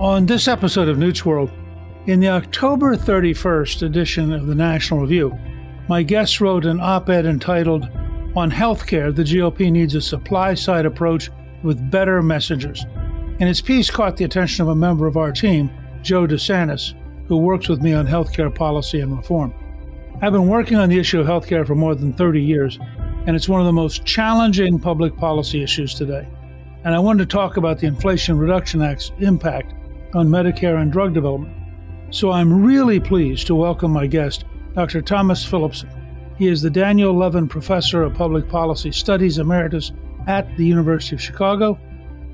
On this episode of Newt's World, in the October 31st edition of the National Review, my guest wrote an op ed entitled, On Healthcare, the GOP Needs a Supply Side Approach with Better Messengers. And his piece caught the attention of a member of our team, Joe DeSantis, who works with me on healthcare policy and reform. I've been working on the issue of healthcare for more than 30 years, and it's one of the most challenging public policy issues today. And I wanted to talk about the Inflation Reduction Act's impact on Medicare and drug development. So I'm really pleased to welcome my guest, Dr. Thomas Philipson. He is the Daniel Levin Professor of Public Policy Studies Emeritus at the University of Chicago,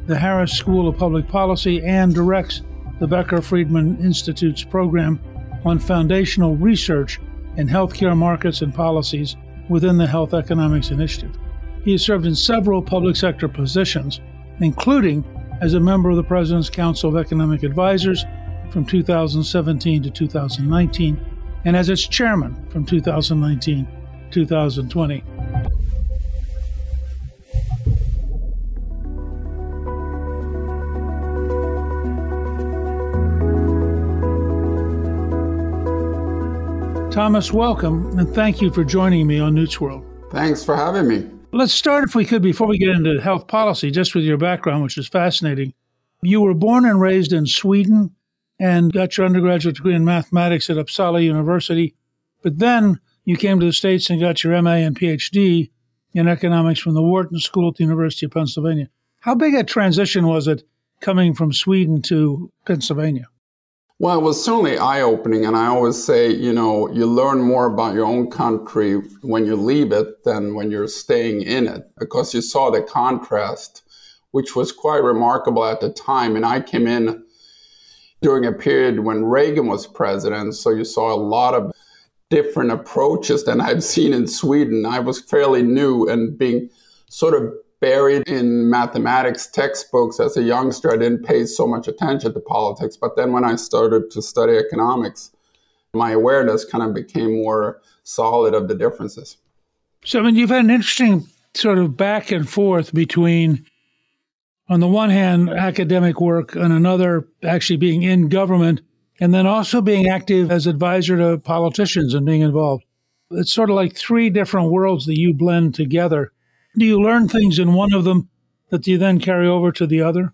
the Harris School of Public Policy, and directs the Becker Friedman Institute's program on foundational research in healthcare markets and policies within the Health Economics Initiative. He has served in several public sector positions, including as a member of the President's Council of Economic Advisors from 2017 to 2019, and as its chairman from 2019 to 2020. Thomas, welcome, and thank you for joining me on Newt's World. Thanks for having me. Let's start, if we could, before we get into health policy, just with your background, which is fascinating. You were born and raised in Sweden and got your undergraduate degree in mathematics at Uppsala University. But then you came to the States and got your MA and PhD in economics from the Wharton School at the University of Pennsylvania. How big a transition was it coming from Sweden to Pennsylvania? Well, it was certainly eye opening. And I always say, you know, you learn more about your own country when you leave it than when you're staying in it because you saw the contrast, which was quite remarkable at the time. And I came in during a period when Reagan was president. So you saw a lot of different approaches than I've seen in Sweden. I was fairly new and being sort of buried in mathematics textbooks as a youngster. I didn't pay so much attention to politics. But then when I started to study economics, my awareness kind of became more solid of the differences. So, I mean, you've had an interesting sort of back and forth between, on the one hand, academic work, and another, actually being in government, and then also being active as advisor to politicians and being involved. It's sort of like three different worlds that you blend together do you learn things in one of them that you then carry over to the other?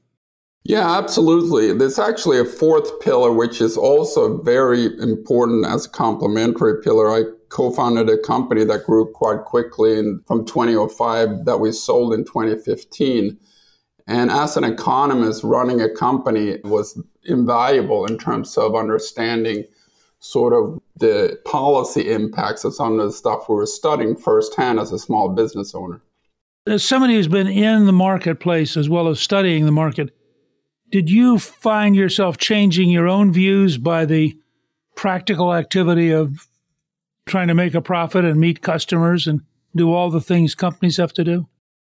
Yeah, absolutely. There's actually a fourth pillar, which is also very important as a complementary pillar. I co-founded a company that grew quite quickly and from 2005 that we sold in 2015. And as an economist, running a company was invaluable in terms of understanding sort of the policy impacts of some of the stuff we were studying firsthand as a small business owner. As somebody who's been in the marketplace as well as studying the market, did you find yourself changing your own views by the practical activity of trying to make a profit and meet customers and do all the things companies have to do?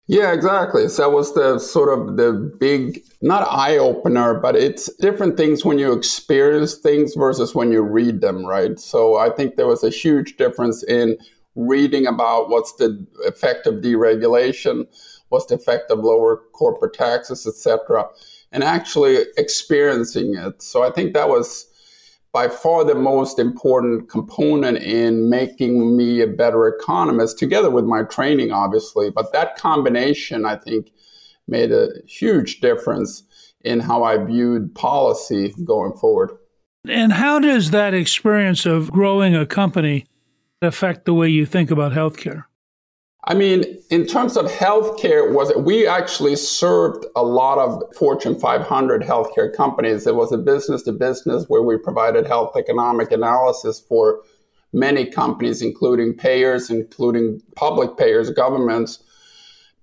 Yeah, exactly. So that was the sort of the big, not eye opener, but it's different things when you experience things versus when you read them, right? So I think there was a huge difference in reading about what's the effect of deregulation, what's the effect of lower corporate taxes, etc., and actually experiencing it. So I think that was by far the most important component in making me a better economist, together with my training, obviously. But that combination, I think, made a huge difference in how I viewed policy going forward. And how does that experience of growing a company affect the way you think about healthcare? I mean, in terms of healthcare, was we actually served a lot of Fortune 500 healthcare companies. It was a business to business where we provided health economic analysis for many companies, including payers, including public payers, governments,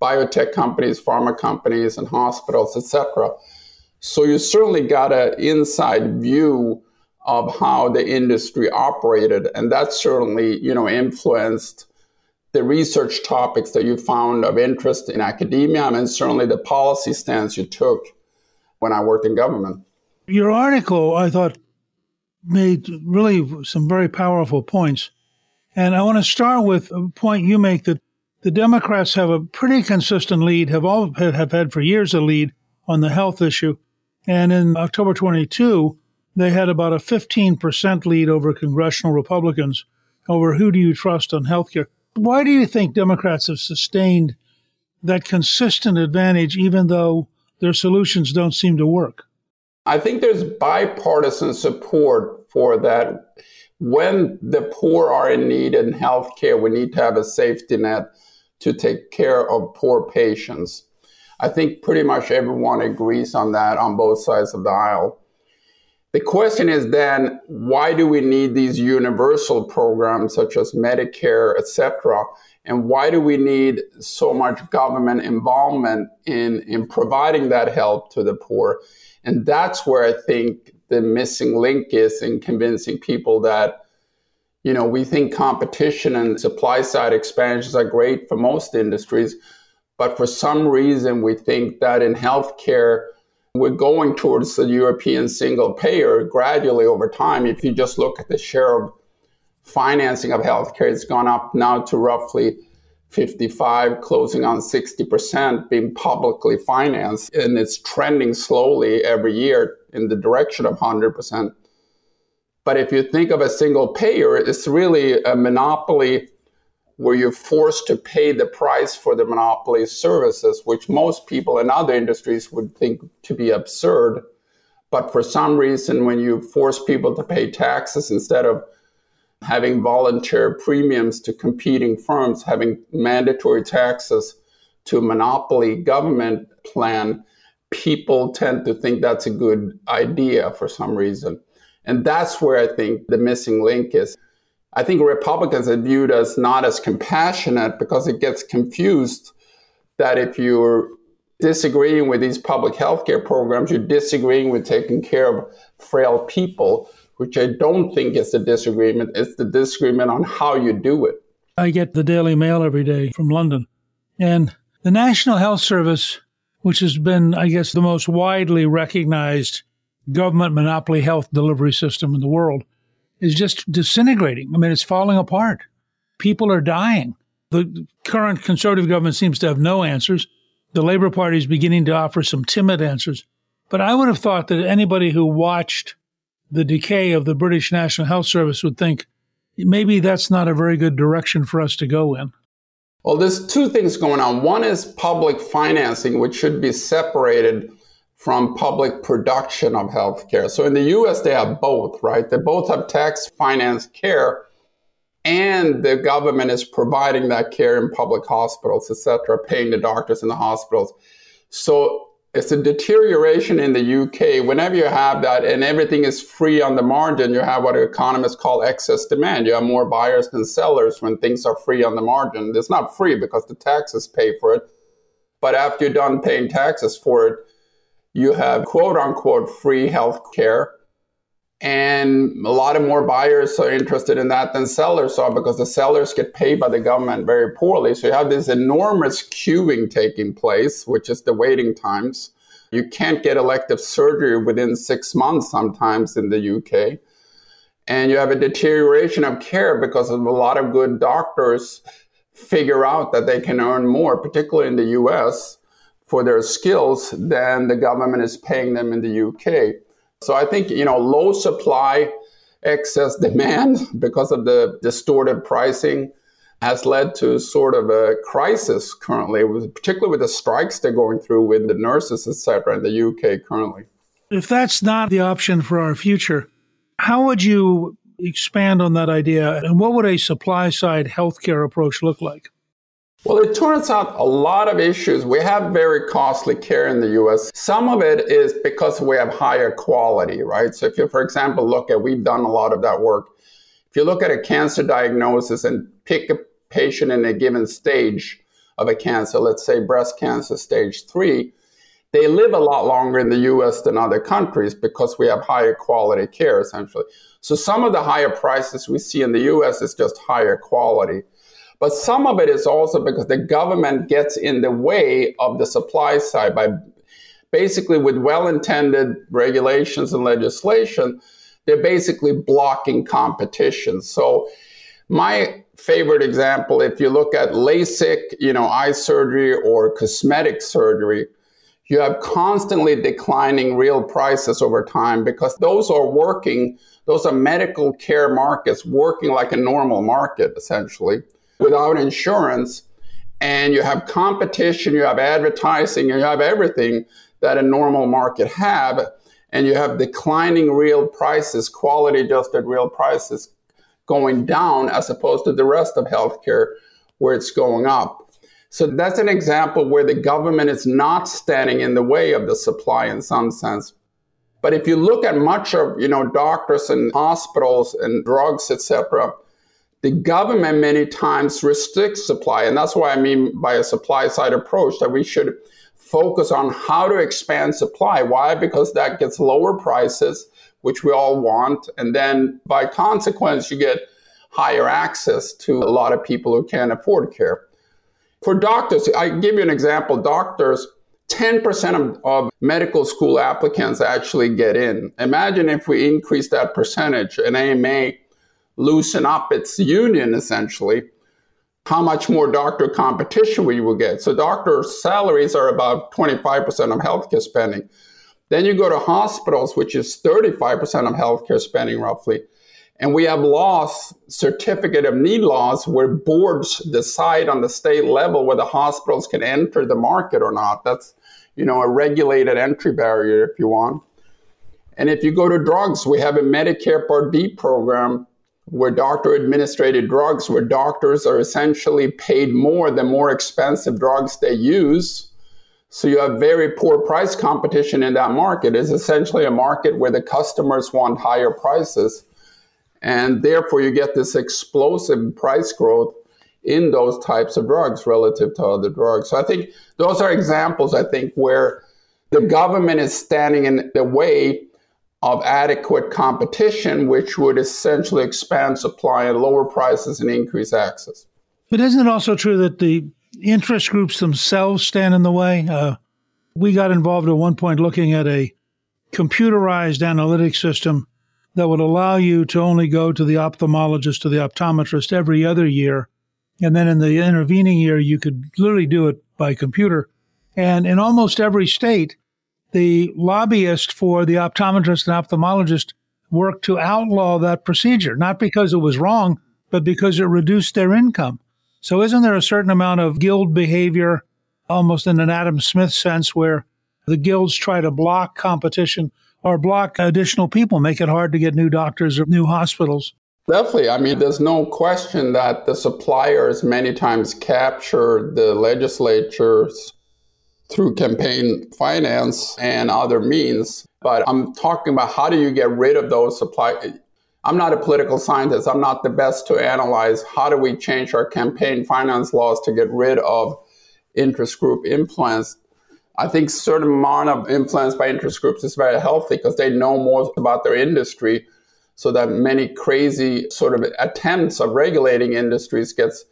biotech companies, pharma companies, and hospitals, etc. So you certainly got an inside view of how the industry operated, and that certainly, you know, influenced the research topics that you found of interest in academia and certainly the policy stance you took when I worked in government. Your article, I thought, made really some very powerful points. And I want to start with a point you make that the Democrats have a pretty consistent lead, have all have had for years a lead on the health issue. And in October 22, they had about a 15% lead over congressional Republicans over who do you trust on health care. Why do you think Democrats have sustained that consistent advantage, even though their solutions don't seem to work? I think there's bipartisan support for that. When the poor are in need in healthcare, we need to have a safety net to take care of poor patients. I think pretty much everyone agrees on that on both sides of the aisle. The question is then, why do we need these universal programs such as Medicare, etc.? And why do we need so much government involvement in, in providing that help to the poor? And that's where I think the missing link is in convincing people that, you know, we think competition and supply side expansions are great for most industries. But for some reason, we think that in healthcare, we're going towards the European single payer gradually over time. If you just look at the share of financing of healthcare, it's gone up now to roughly 55, closing on 60% being publicly financed. And it's trending slowly every year in the direction of 100%. But if you think of a single payer, it's really a monopoly where you're forced to pay the price for the monopoly services, which most people in other industries would think to be absurd. But for some reason, when you force people to pay taxes instead of having volunteer premiums to competing firms, having mandatory taxes to a monopoly government plan, people tend to think that's a good idea for some reason. And that's where I think the missing link is. I think Republicans are viewed as not as compassionate because it gets confused that if you're disagreeing with these public health care programs, you're disagreeing with taking care of frail people, which I don't think is the disagreement. It's the disagreement on how you do it. I get the Daily Mail every day from London. And the National Health Service, which has been, I guess, the most widely recognized government monopoly health delivery system in the world, is just disintegrating. I mean, it's falling apart. People are dying. The current conservative government seems to have no answers. The Labour Party is beginning to offer some timid answers. But I would have thought that anybody who watched the decay of the British National Health Service would think maybe that's not a very good direction for us to go in. Well, there's two things going on. One is public financing, which should be separated from public production of healthcare. So in the US, they have both, right? They both have tax financed care, and the government is providing that care in public hospitals, et cetera, paying the doctors in the hospitals. So it's a deterioration in the UK. Whenever you have that and everything is free on the margin, you have what economists call excess demand. You have more buyers than sellers when things are free on the margin. It's not free because the taxes pay for it. But after you're done paying taxes for it, you have quote unquote free health care. And a lot of more buyers are interested in that than sellers are because the sellers get paid by the government very poorly. So you have this enormous queuing taking place, which is the waiting times. You can't get elective surgery within six months sometimes in the UK. And you have a deterioration of care because of a lot of good doctors figure out that they can earn more, particularly in the US, for their skills than the government is paying them in the UK. So I think, you know, low supply, excess demand because of the distorted pricing has led to sort of a crisis currently, particularly with the strikes they're going through with the nurses, et cetera, in the UK currently. If that's not the option for our future, how would you expand on that idea and what would a supply side healthcare approach look like? Well, it turns out a lot of issues. We have very costly care in the US. Some of it is because we have higher quality, right? So, if you, for example, look at, we've done a lot of that work. If you look at a cancer diagnosis and pick a patient in a given stage of a cancer, let's say breast cancer stage three, they live a lot longer in the US than other countries because we have higher quality care, essentially. So, some of the higher prices we see in the US is just higher quality. But some of it is also because the government gets in the way of the supply side by basically, with well intended regulations and legislation, they're basically blocking competition. So, my favorite example, if you look at LASIK, you know, eye surgery or cosmetic surgery, you have constantly declining real prices over time because those are working, those are medical care markets working like a normal market, essentially without insurance and you have competition, you have advertising, you have everything that a normal market have, and you have declining real prices, quality adjusted real prices going down as opposed to the rest of healthcare where it's going up. So that's an example where the government is not standing in the way of the supply in some sense. But if you look at much of, you know, doctors and hospitals and drugs, etc., the government many times restricts supply. And that's what I mean by a supply side approach that we should focus on how to expand supply. Why? Because that gets lower prices, which we all want. And then by consequence, you get higher access to a lot of people who can't afford care. For doctors, I give you an example doctors, 10% of, of medical school applicants actually get in. Imagine if we increase that percentage, an AMA loosen up its union essentially, how much more doctor competition we will get. So doctor salaries are about 25% of healthcare spending. Then you go to hospitals, which is 35% of healthcare spending roughly. And we have laws, certificate of need laws, where boards decide on the state level whether hospitals can enter the market or not. That's, you know, a regulated entry barrier if you want. And if you go to drugs, we have a Medicare Part D program where doctor administered drugs, where doctors are essentially paid more the more expensive drugs they use. So you have very poor price competition in that market. It's essentially a market where the customers want higher prices. And therefore, you get this explosive price growth in those types of drugs relative to other drugs. So I think those are examples, I think, where the government is standing in the way of adequate competition, which would essentially expand supply and lower prices and increase access. But isn't it also true that the interest groups themselves stand in the way? Uh, we got involved at one point looking at a computerized analytic system that would allow you to only go to the ophthalmologist or the optometrist every other year. And then in the intervening year, you could literally do it by computer. And in almost every state, the lobbyist for the optometrist and ophthalmologist worked to outlaw that procedure, not because it was wrong, but because it reduced their income. So, isn't there a certain amount of guild behavior, almost in an Adam Smith sense, where the guilds try to block competition or block additional people, make it hard to get new doctors or new hospitals? Definitely. I mean, there's no question that the suppliers many times capture the legislatures through campaign finance and other means. But I'm talking about how do you get rid of those supply. I'm not a political scientist. I'm not the best to analyze how do we change our campaign finance laws to get rid of interest group influence. I think certain amount of influence by interest groups is very healthy because they know more about their industry so that many crazy sort of attempts of regulating industries gets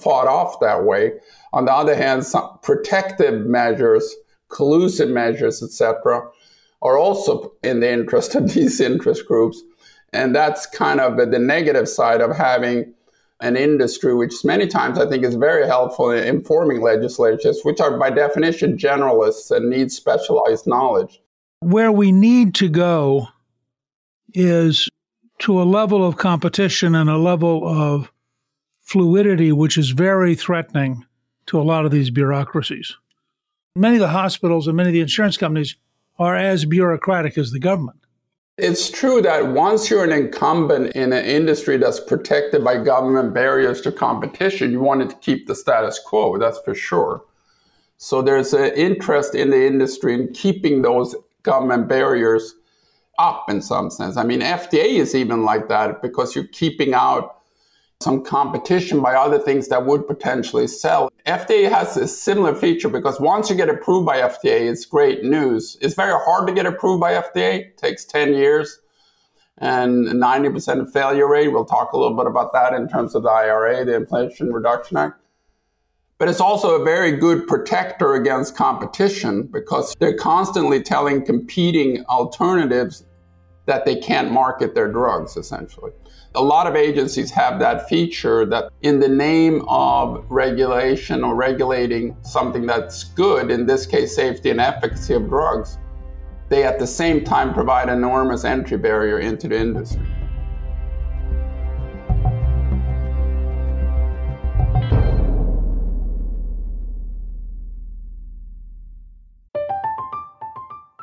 fought off that way. On the other hand, some protective measures, collusive measures, etc., are also in the interest of these interest groups. And that's kind of the negative side of having an industry, which many times I think is very helpful in informing legislatures, which are by definition generalists and need specialized knowledge. Where we need to go is to a level of competition and a level of fluidity, which is very threatening to a lot of these bureaucracies. Many of the hospitals and many of the insurance companies are as bureaucratic as the government. It's true that once you're an incumbent in an industry that's protected by government barriers to competition, you want to keep the status quo, that's for sure. So there's an interest in the industry in keeping those government barriers up in some sense. I mean, FDA is even like that because you're keeping out some competition by other things that would potentially sell. FDA has a similar feature because once you get approved by FDA, it's great news. It's very hard to get approved by FDA. It takes 10 years and 90% failure rate. We'll talk a little bit about that in terms of the IRA, the Inflation Reduction Act. But it's also a very good protector against competition because they're constantly telling competing alternatives that they can't market their drugs, essentially. A lot of agencies have that feature that, in the name of regulation or regulating something that's good, in this case, safety and efficacy of drugs, they at the same time provide enormous entry barrier into the industry.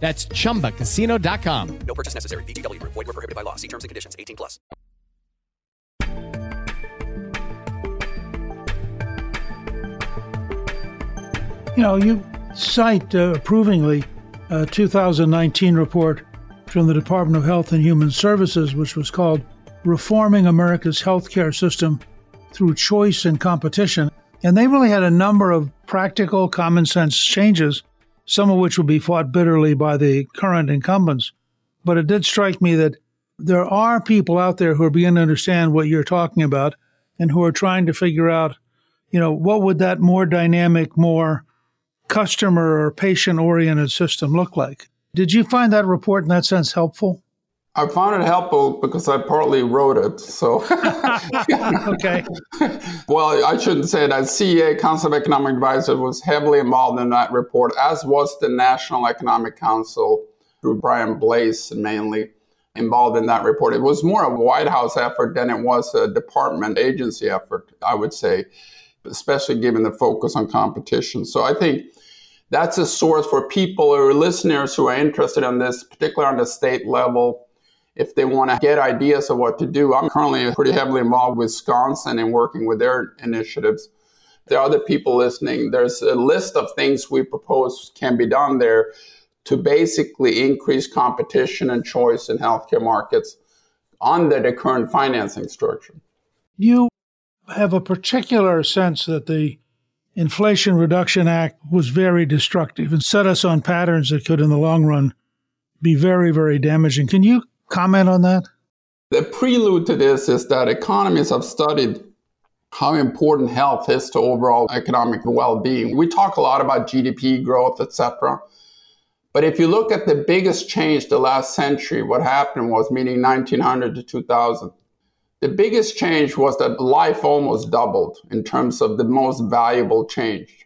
That's ChumbaCasino.com. No purchase necessary. VGW. Void were prohibited by law. See terms and conditions. 18 plus. You know, you cite uh, approvingly a 2019 report from the Department of Health and Human Services, which was called Reforming America's Healthcare System Through Choice and Competition. And they really had a number of practical, common sense changes some of which will be fought bitterly by the current incumbents. But it did strike me that there are people out there who are beginning to understand what you're talking about and who are trying to figure out, you know, what would that more dynamic, more customer or patient oriented system look like? Did you find that report in that sense helpful? I found it helpful because I partly wrote it. So, okay. well, I shouldn't say that. CEA, Council of Economic Advisors, was heavily involved in that report, as was the National Economic Council through Brian Blase mainly involved in that report. It was more a White House effort than it was a department agency effort, I would say, especially given the focus on competition. So I think that's a source for people or listeners who are interested in this, particularly on the state level. If they want to get ideas of what to do, I'm currently pretty heavily involved with Wisconsin and working with their initiatives. There are other people listening. There's a list of things we propose can be done there to basically increase competition and choice in healthcare markets under the current financing structure. You have a particular sense that the Inflation Reduction Act was very destructive and set us on patterns that could, in the long run, be very, very damaging. Can you comment on that? The prelude to this is that economists have studied how important health is to overall economic well-being. We talk a lot about GDP growth, etc. But if you look at the biggest change the last century, what happened was, meaning 1900 to 2000, the biggest change was that life almost doubled in terms of the most valuable change.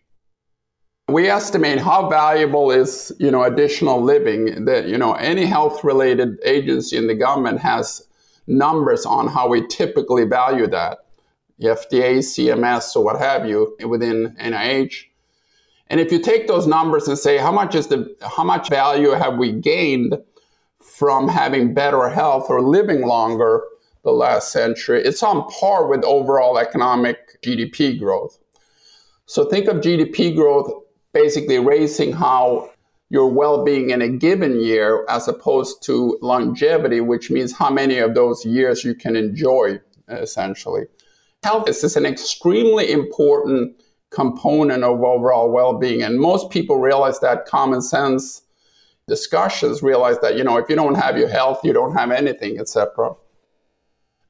We estimate how valuable is, you know, additional living that, you know, any health related agency in the government has numbers on how we typically value that. The FDA, CMS, or what have you within NIH. And if you take those numbers and say how much is the how much value have we gained from having better health or living longer the last century, it's on par with overall economic GDP growth. So think of GDP growth basically raising how your well-being in a given year as opposed to longevity, which means how many of those years you can enjoy essentially. Health is an extremely important component of overall well-being and most people realize that common sense discussions realize that you know if you don't have your health you don't have anything etc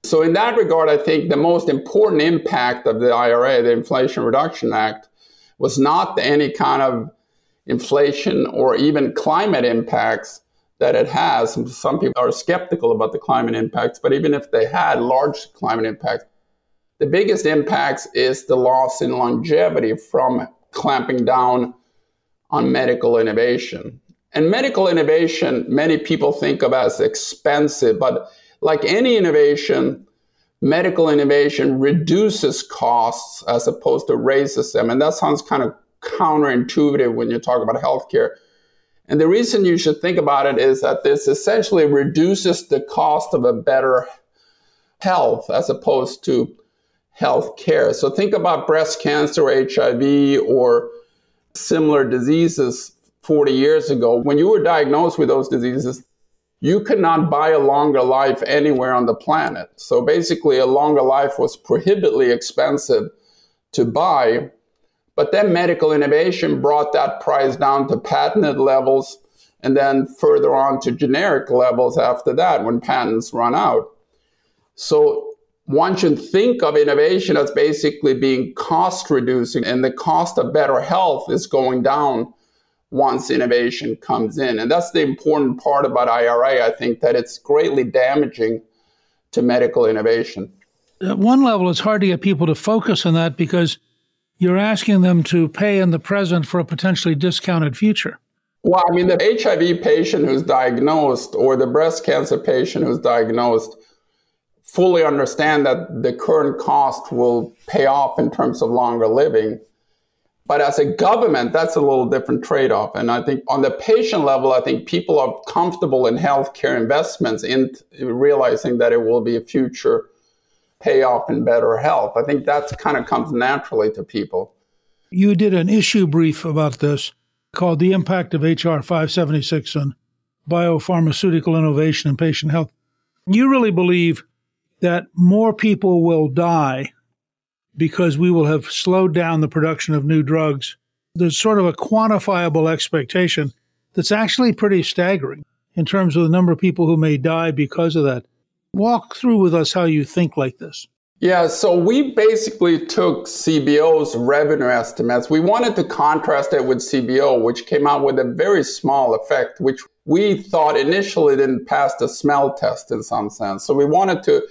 so in that regard i think the most important impact of the ira the inflation reduction act was not any kind of inflation or even climate impacts that it has some people are skeptical about the climate impacts but even if they had large climate impacts the biggest impacts is the loss in longevity from clamping down on medical innovation. And medical innovation, many people think of as expensive, but like any innovation, medical innovation reduces costs as opposed to raises them. And that sounds kind of counterintuitive when you talk about healthcare. And the reason you should think about it is that this essentially reduces the cost of a better health as opposed to health care. So think about breast cancer, HIV, or similar diseases 40 years ago. When you were diagnosed with those diseases, you could not buy a longer life anywhere on the planet. So basically, a longer life was prohibitively expensive to buy. But then medical innovation brought that price down to patented levels and then further on to generic levels after that when patents run out. So one should think of innovation as basically being cost reducing, and the cost of better health is going down once innovation comes in. And that's the important part about IRA, I think, that it's greatly damaging to medical innovation. At one level, it's hard to get people to focus on that because you're asking them to pay in the present for a potentially discounted future. Well, I mean, the HIV patient who's diagnosed or the breast cancer patient who's diagnosed fully understand that the current cost will pay off in terms of longer living. But as a government, that's a little different trade off. And I think on the patient level, I think people are comfortable in healthcare investments in realizing that it will be a future payoff in better health. I think that kind of comes naturally to people. You did an issue brief about this called The Impact of HR 576 on Biopharmaceutical Innovation and Patient Health. You really believe that more people will die because we will have slowed down the production of new drugs. There's sort of a quantifiable expectation that's actually pretty staggering in terms of the number of people who may die because of that. Walk through with us how you think like this. Yeah, so we basically took CBO's revenue estimates. We wanted to contrast it with CBO, which came out with a very small effect, which we thought initially didn't pass the smell test in some sense. So we wanted to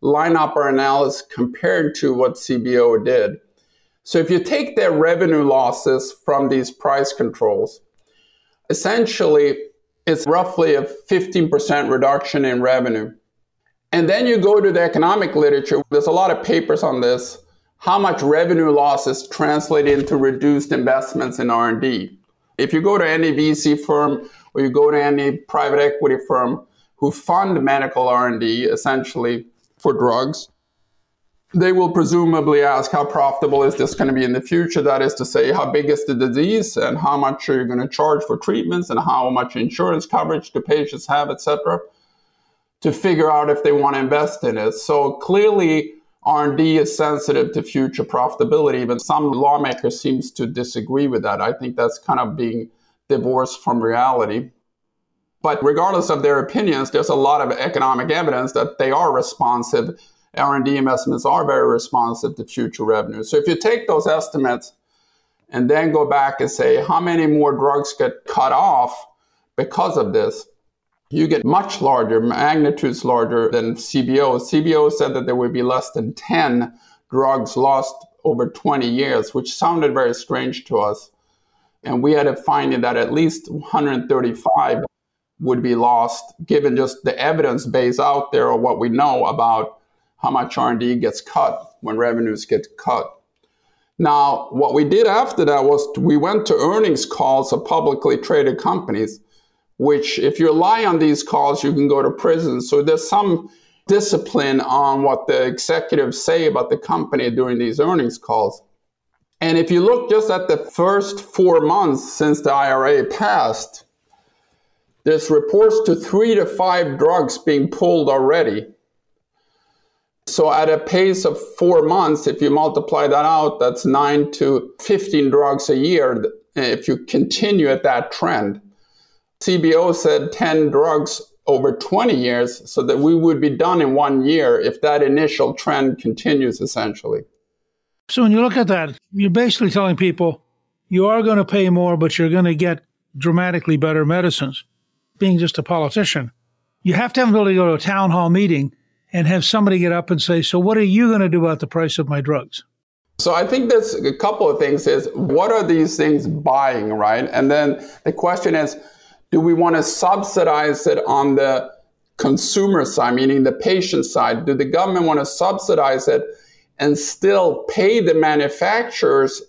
line up our analysis compared to what CBO did. So if you take their revenue losses from these price controls, essentially it's roughly a 15% reduction in revenue. And then you go to the economic literature, there's a lot of papers on this, how much revenue losses translate into reduced investments in R&D. If you go to any VC firm or you go to any private equity firm who fund medical R&D essentially for drugs, they will presumably ask how profitable is this going to be in the future. That is to say how big is the disease and how much are you going to charge for treatments and how much insurance coverage do patients have etc to figure out if they want to invest in it. So clearly r&d is sensitive to future profitability but some lawmakers seems to disagree with that. I think that's kind of being divorced from reality but regardless of their opinions there's a lot of economic evidence that they are responsive R&D investments are very responsive to future revenue. So if you take those estimates and then go back and say how many more drugs get cut off because of this, you get much larger, magnitudes larger than CBO. CBO said that there would be less than 10 drugs lost over 20 years, which sounded very strange to us. And we had a finding that at least 135 would be lost, given just the evidence base out there of what we know about how much R&D gets cut when revenues get cut. Now, what we did after that was we went to earnings calls of publicly traded companies, which if you lie on these calls, you can go to prison. So there's some discipline on what the executives say about the company during these earnings calls. And if you look just at the first four months since the IRA passed, there's reports to three to five drugs being pulled already so at a pace of four months, if you multiply that out, that's nine to 15 drugs a year if you continue at that trend. CBO said 10 drugs over 20 years, so that we would be done in one year if that initial trend continues, essentially. So when you look at that, you're basically telling people you are going to pay more, but you're going to get dramatically better medicines. Being just a politician, you have to have the ability to go to a town hall meeting and have somebody get up and say, So, what are you going to do about the price of my drugs? So I think there's a couple of things is what are these things buying, right? And then the question is, do we want to subsidize it on the consumer side, meaning the patient side? Do the government want to subsidize it and still pay the manufacturers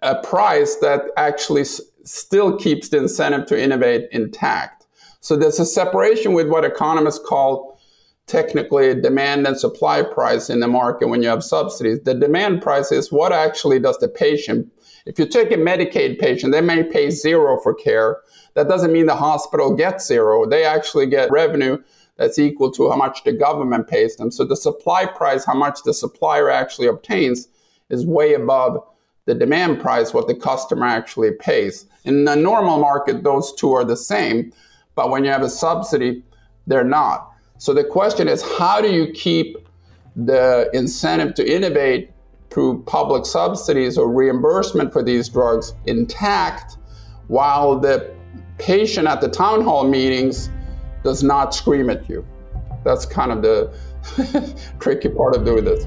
a price that actually s- still keeps the incentive to innovate intact? So there's a separation with what economists call technically a demand and supply price in the market when you have subsidies. The demand price is what actually does the patient. If you take a Medicaid patient, they may pay zero for care. That doesn't mean the hospital gets zero. They actually get revenue that's equal to how much the government pays them. So the supply price, how much the supplier actually obtains, is way above the demand price, what the customer actually pays. In the normal market, those two are the same. But when you have a subsidy, they're not. So the question is how do you keep the incentive to innovate through public subsidies or reimbursement for these drugs intact while the patient at the town hall meetings does not scream at you? That's kind of the tricky part of doing this.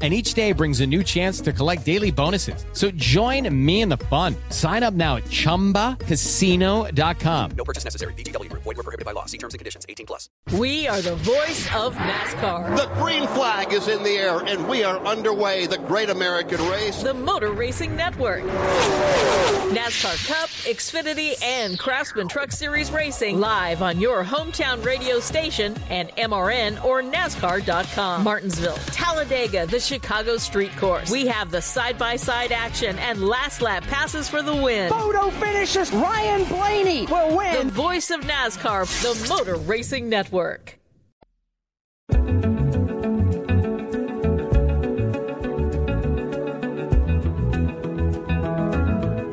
and each day brings a new chance to collect daily bonuses. So join me in the fun. Sign up now at ChumbaCasino.com. No purchase necessary. VGW Group. Void were prohibited by law. See terms and conditions. 18 plus. We are the voice of NASCAR. The green flag is in the air, and we are underway. The great American race. The Motor Racing Network. NASCAR Cup, Xfinity, and Craftsman Truck Series Racing live on your hometown radio station and MRN or NASCAR.com. Martinsville, Talladega, the Chicago Street Course. We have the side by side action and last lap passes for the win. Photo finishes. Ryan Blaney will win. The voice of NASCAR, the Motor Racing Network.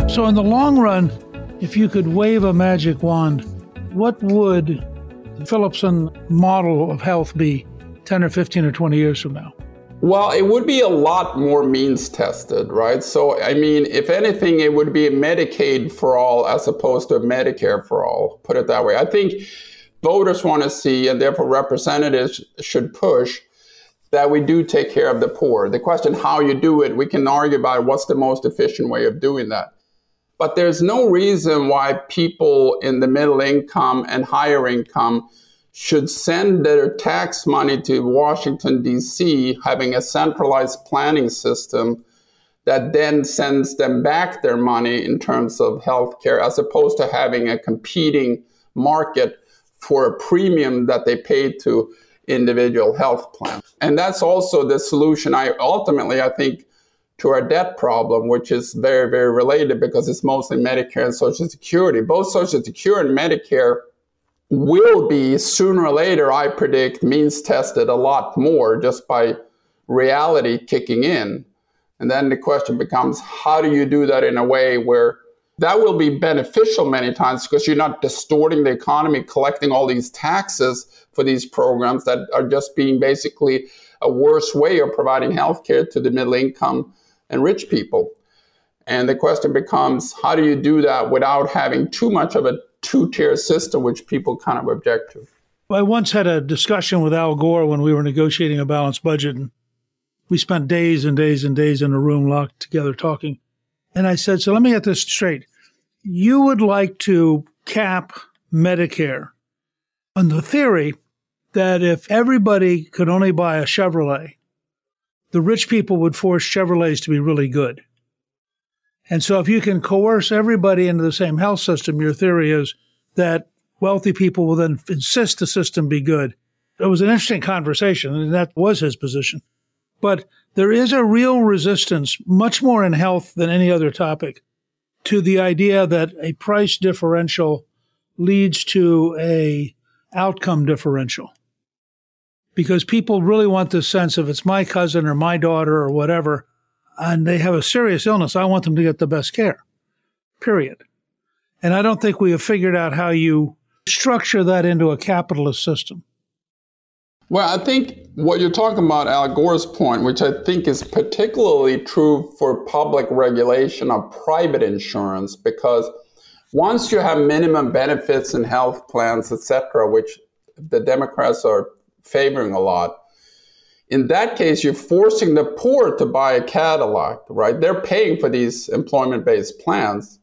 So, in the long run, if you could wave a magic wand, what would the Philipson model of health be 10 or 15 or 20 years from now? Well, it would be a lot more means tested, right? So, I mean, if anything, it would be Medicaid for all as opposed to Medicare for all, put it that way. I think voters want to see, and therefore representatives should push, that we do take care of the poor. The question how you do it, we can argue about what's the most efficient way of doing that. But there's no reason why people in the middle income and higher income should send their tax money to Washington, D.C., having a centralized planning system that then sends them back their money in terms of health care, as opposed to having a competing market for a premium that they pay to individual health plans. And that's also the solution I ultimately I think to our debt problem, which is very, very related because it's mostly Medicare and Social Security. Both Social Security and Medicare will be sooner or later, I predict, means tested a lot more just by reality kicking in. And then the question becomes how do you do that in a way where that will be beneficial many times because you're not distorting the economy, collecting all these taxes for these programs that are just being basically a worse way of providing health care to the middle income and rich people. And the question becomes how do you do that without having too much of a two tier system, which people kind of object to? I once had a discussion with Al Gore when we were negotiating a balanced budget, and we spent days and days and days in a room locked together talking. And I said, So let me get this straight. You would like to cap Medicare on the theory that if everybody could only buy a Chevrolet, the rich people would force Chevrolets to be really good. And so if you can coerce everybody into the same health system, your theory is that wealthy people will then insist the system be good. It was an interesting conversation, and that was his position. But there is a real resistance, much more in health than any other topic, to the idea that a price differential leads to a outcome differential. Because people really want this sense of it's my cousin or my daughter or whatever, and they have a serious illness, I want them to get the best care. Period. And I don't think we have figured out how you structure that into a capitalist system. Well, I think what you're talking about, Al Gore's point, which I think is particularly true for public regulation of private insurance, because once you have minimum benefits and health plans, etc., which the Democrats are favoring a lot, in that case, you're forcing the poor to buy a Cadillac, right? They're paying for these employment based plans.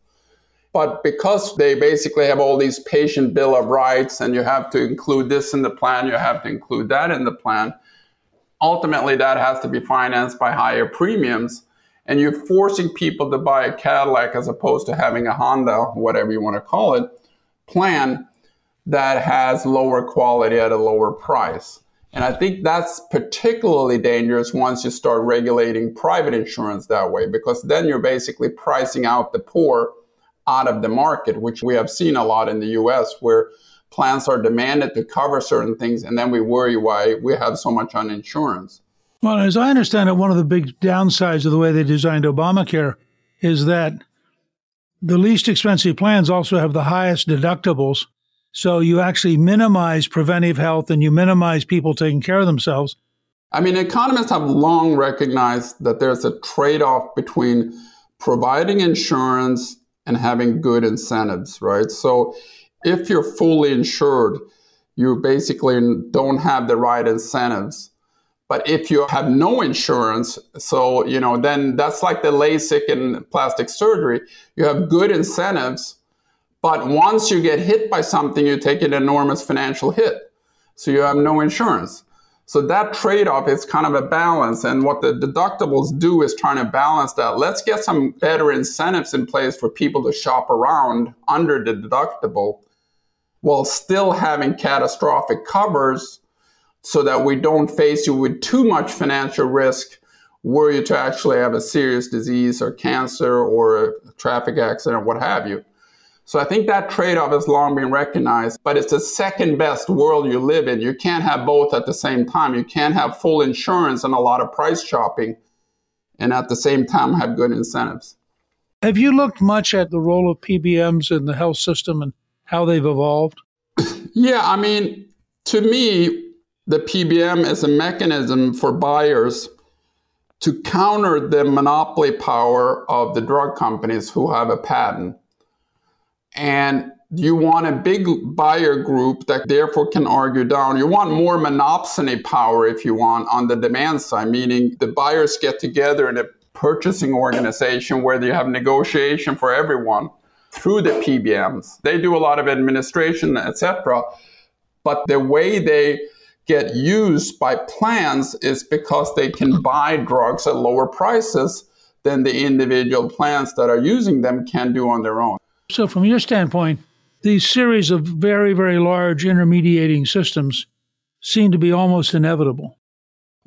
But because they basically have all these patient bill of rights and you have to include this in the plan, you have to include that in the plan, ultimately that has to be financed by higher premiums. And you're forcing people to buy a Cadillac as opposed to having a Honda, whatever you want to call it, plan that has lower quality at a lower price. And I think that's particularly dangerous once you start regulating private insurance that way, because then you're basically pricing out the poor out of the market, which we have seen a lot in the US, where plans are demanded to cover certain things, and then we worry why we have so much on insurance. Well, as I understand it, one of the big downsides of the way they designed Obamacare is that the least expensive plans also have the highest deductibles so you actually minimize preventive health and you minimize people taking care of themselves. I mean, economists have long recognized that there's a trade off between providing insurance and having good incentives, right? So if you're fully insured, you basically don't have the right incentives. But if you have no insurance, so, you know, then that's like the LASIK and plastic surgery. You have good incentives, but once you get hit by something, you take an enormous financial hit. So you have no insurance. So that trade off is kind of a balance. And what the deductibles do is trying to balance that. Let's get some better incentives in place for people to shop around under the deductible while still having catastrophic covers so that we don't face you with too much financial risk were you to actually have a serious disease or cancer or a traffic accident or what have you. So I think that trade off has long been recognized, but it's the second best world you live in. You can't have both at the same time. You can't have full insurance and a lot of price shopping and at the same time have good incentives. Have you looked much at the role of PBMs in the health system and how they've evolved? yeah, I mean, to me, the PBM is a mechanism for buyers to counter the monopoly power of the drug companies who have a patent. And you want a big buyer group that therefore can argue down. You want more monopsony power, if you want, on the demand side, meaning the buyers get together in a purchasing organization where they have negotiation for everyone through the PBMs. They do a lot of administration, etc. But the way they get used by plans is because they can buy drugs at lower prices than the individual plans that are using them can do on their own. So, from your standpoint, these series of very, very large intermediating systems seem to be almost inevitable.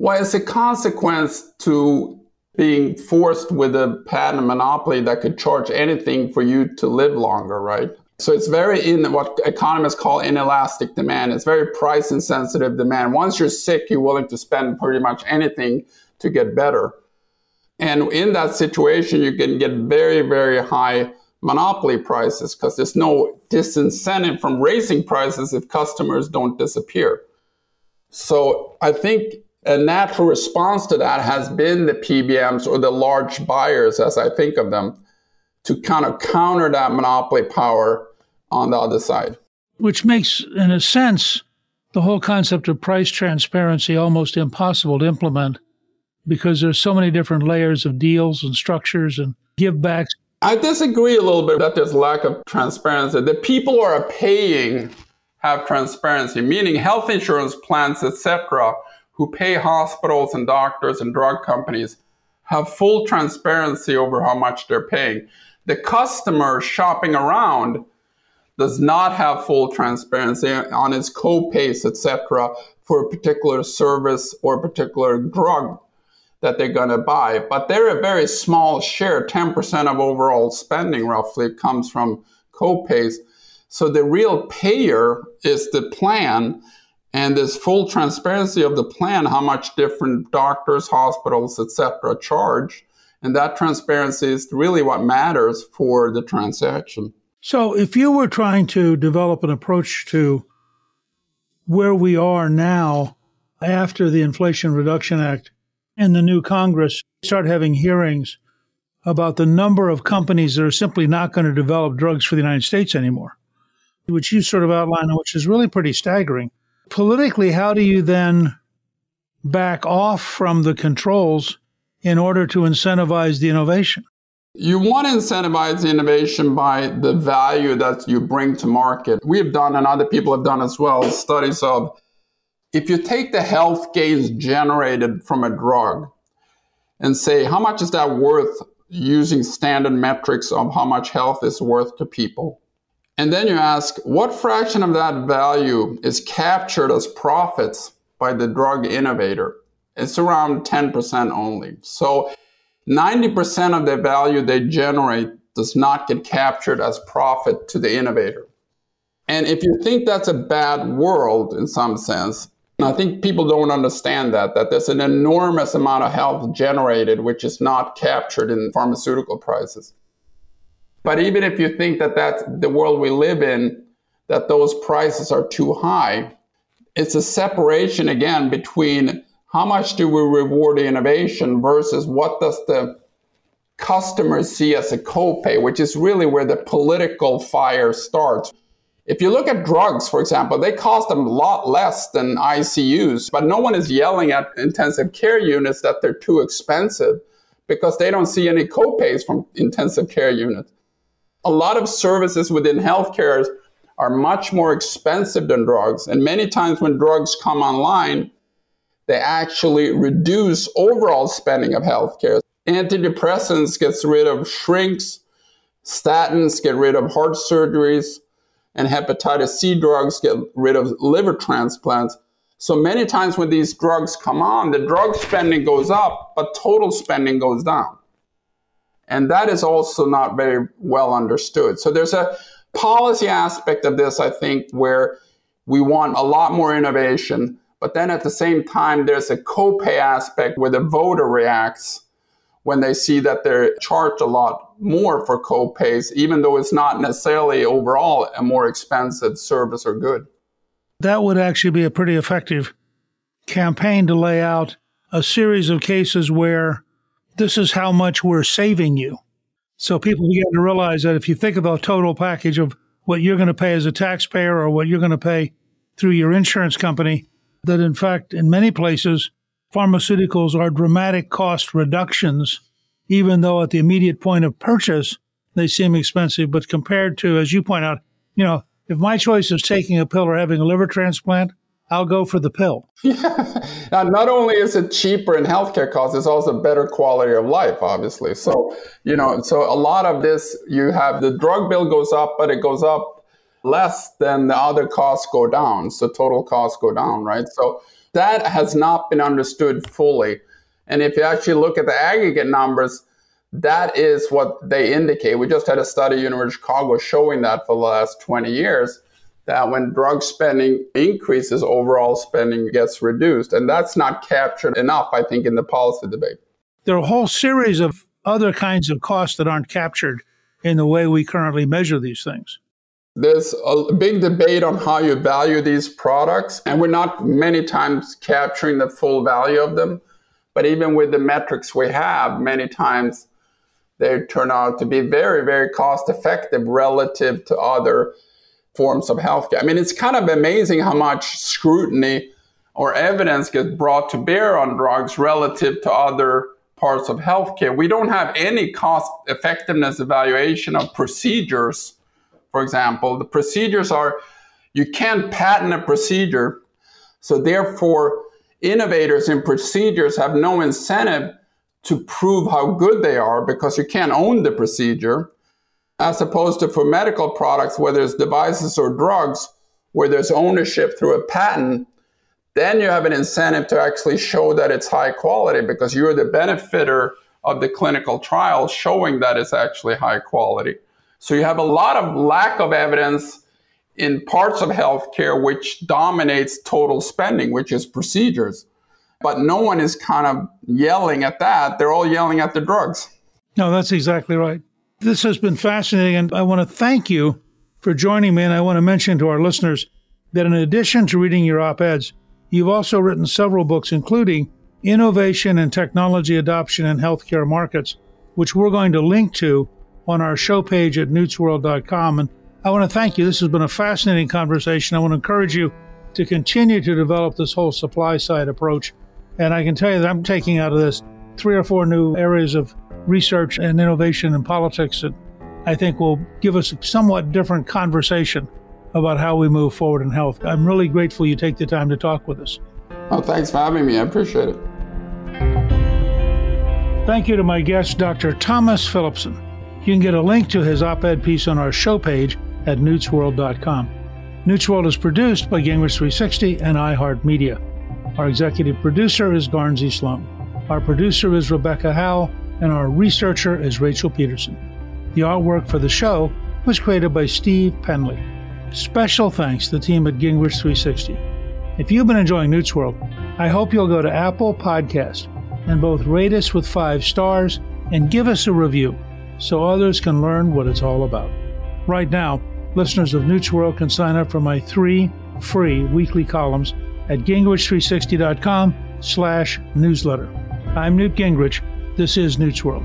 Well, as a consequence to being forced with a patent monopoly that could charge anything for you to live longer, right? So it's very in what economists call inelastic demand. It's very price insensitive demand. Once you're sick, you're willing to spend pretty much anything to get better. And in that situation, you can get very, very high monopoly prices because there's no disincentive from raising prices if customers don't disappear. So I think a natural response to that has been the PBMs or the large buyers, as I think of them, to kind of counter that monopoly power on the other side. Which makes, in a sense, the whole concept of price transparency almost impossible to implement because there's so many different layers of deals and structures and givebacks. I disagree a little bit that there's lack of transparency. The people who are paying have transparency, meaning health insurance plans, etc., who pay hospitals and doctors and drug companies have full transparency over how much they're paying the customer shopping around does not have full transparency on its co-pays, etc., for a particular service or a particular drug that they're going to buy. But they're a very small share, 10% of overall spending roughly comes from co-pays. So the real payer is the plan, and there's full transparency of the plan, how much different doctors, hospitals, etc., charge. And that transparency is really what matters for the transaction. So, if you were trying to develop an approach to where we are now after the Inflation Reduction Act and the new Congress start having hearings about the number of companies that are simply not going to develop drugs for the United States anymore, which you sort of outline, which is really pretty staggering. Politically, how do you then back off from the controls in order to incentivize the innovation? You want to incentivize the innovation by the value that you bring to market. We have done, and other people have done as well, studies of if you take the health gains generated from a drug and say, how much is that worth using standard metrics of how much health is worth to people? And then you ask, what fraction of that value is captured as profits by the drug innovator? It's around 10% only. So 90% of the value they generate does not get captured as profit to the innovator. And if you think that's a bad world in some sense, I think people don't understand that, that there's an enormous amount of health generated which is not captured in pharmaceutical prices. But even if you think that that's the world we live in, that those prices are too high, it's a separation again between how much do we reward innovation versus what does the customer see as a copay, which is really where the political fire starts. If you look at drugs, for example, they cost them a lot less than ICUs, but no one is yelling at intensive care units that they're too expensive because they don't see any copays from intensive care units. A lot of services within healthcare are much more expensive than drugs. And many times when drugs come online, they actually reduce overall spending of healthcare. Antidepressants gets rid of shrinks, statins get rid of heart surgeries, and hepatitis C drugs get rid of liver transplants. So many times when these drugs come on, the drug spending goes up, but total spending goes down. And that is also not very well understood. So there's a policy aspect of this, I think, where we want a lot more innovation. But then at the same time, there's a copay aspect where the voter reacts when they see that they're charged a lot more for copays, even though it's not necessarily overall a more expensive service or good. That would actually be a pretty effective campaign to lay out a series of cases where this is how much we're saving you. So people begin to realize that if you think the total package of what you're going to pay as a taxpayer or what you're going to pay through your insurance company, that in fact, in many places, pharmaceuticals are dramatic cost reductions, even though at the immediate point of purchase, they seem expensive. But compared to, as you point out, you know, if my choice is taking a pill or having a liver transplant, I'll go for the pill. Yeah. Now, not only is it cheaper in healthcare costs, it's also better quality of life, obviously. So, you know, so a lot of this, you have the drug bill goes up, but it goes up less than the other costs go down. So total costs go down, right? So that has not been understood fully. And if you actually look at the aggregate numbers, that is what they indicate. We just had a study University of Chicago showing that for the last 20 years that when drug spending increases, overall spending gets reduced. And that's not captured enough, I think, in the policy debate. There are a whole series of other kinds of costs that aren't captured in the way we currently measure these things. There's a big debate on how you value these products, and we're not many times capturing the full value of them. But even with the metrics we have, many times they turn out to be very, very cost effective relative to other forms of healthcare. I mean, it's kind of amazing how much scrutiny or evidence gets brought to bear on drugs relative to other parts of healthcare. We don't have any cost effectiveness evaluation of procedures, for example. The procedures are, you can't patent a procedure. So, therefore, innovators in procedures have no incentive to prove how good they are because you can't own the procedure as opposed to for medical products, whether it's devices or drugs, where there's ownership through a patent, then you have an incentive to actually show that it's high quality because you're the benefitor of the clinical trial showing that it's actually high quality. So you have a lot of lack of evidence in parts of healthcare which dominates total spending, which is procedures. But no one is kind of yelling at that. They're all yelling at the drugs. No, that's exactly right. This has been fascinating, and I want to thank you for joining me. And I want to mention to our listeners that in addition to reading your op eds, you've also written several books, including Innovation and Technology Adoption in Healthcare Markets, which we're going to link to on our show page at newtsworld.com. And I want to thank you. This has been a fascinating conversation. I want to encourage you to continue to develop this whole supply side approach. And I can tell you that I'm taking out of this three or four new areas of research and innovation in politics that I think will give us a somewhat different conversation about how we move forward in health. I'm really grateful you take the time to talk with us. Oh, thanks for having me. I appreciate it. Thank you to my guest, Dr. Thomas Philipson. You can get a link to his op ed piece on our show page at newtsworld.com. Newtsworld is produced by Gingrich 360 and iHeartMedia. Our executive producer is Garnsey Sloan. Our producer is Rebecca Howell and our researcher is Rachel Peterson. The artwork for the show was created by Steve Penley. Special thanks to the team at Gingrich 360. If you've been enjoying Newt's World, I hope you'll go to Apple Podcast and both rate us with five stars and give us a review so others can learn what it's all about. Right now, listeners of Newt's World can sign up for my three free weekly columns at gingrich360.com slash newsletter. I'm Newt Gingrich this is Newt's World.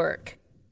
work.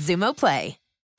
Xumo Play.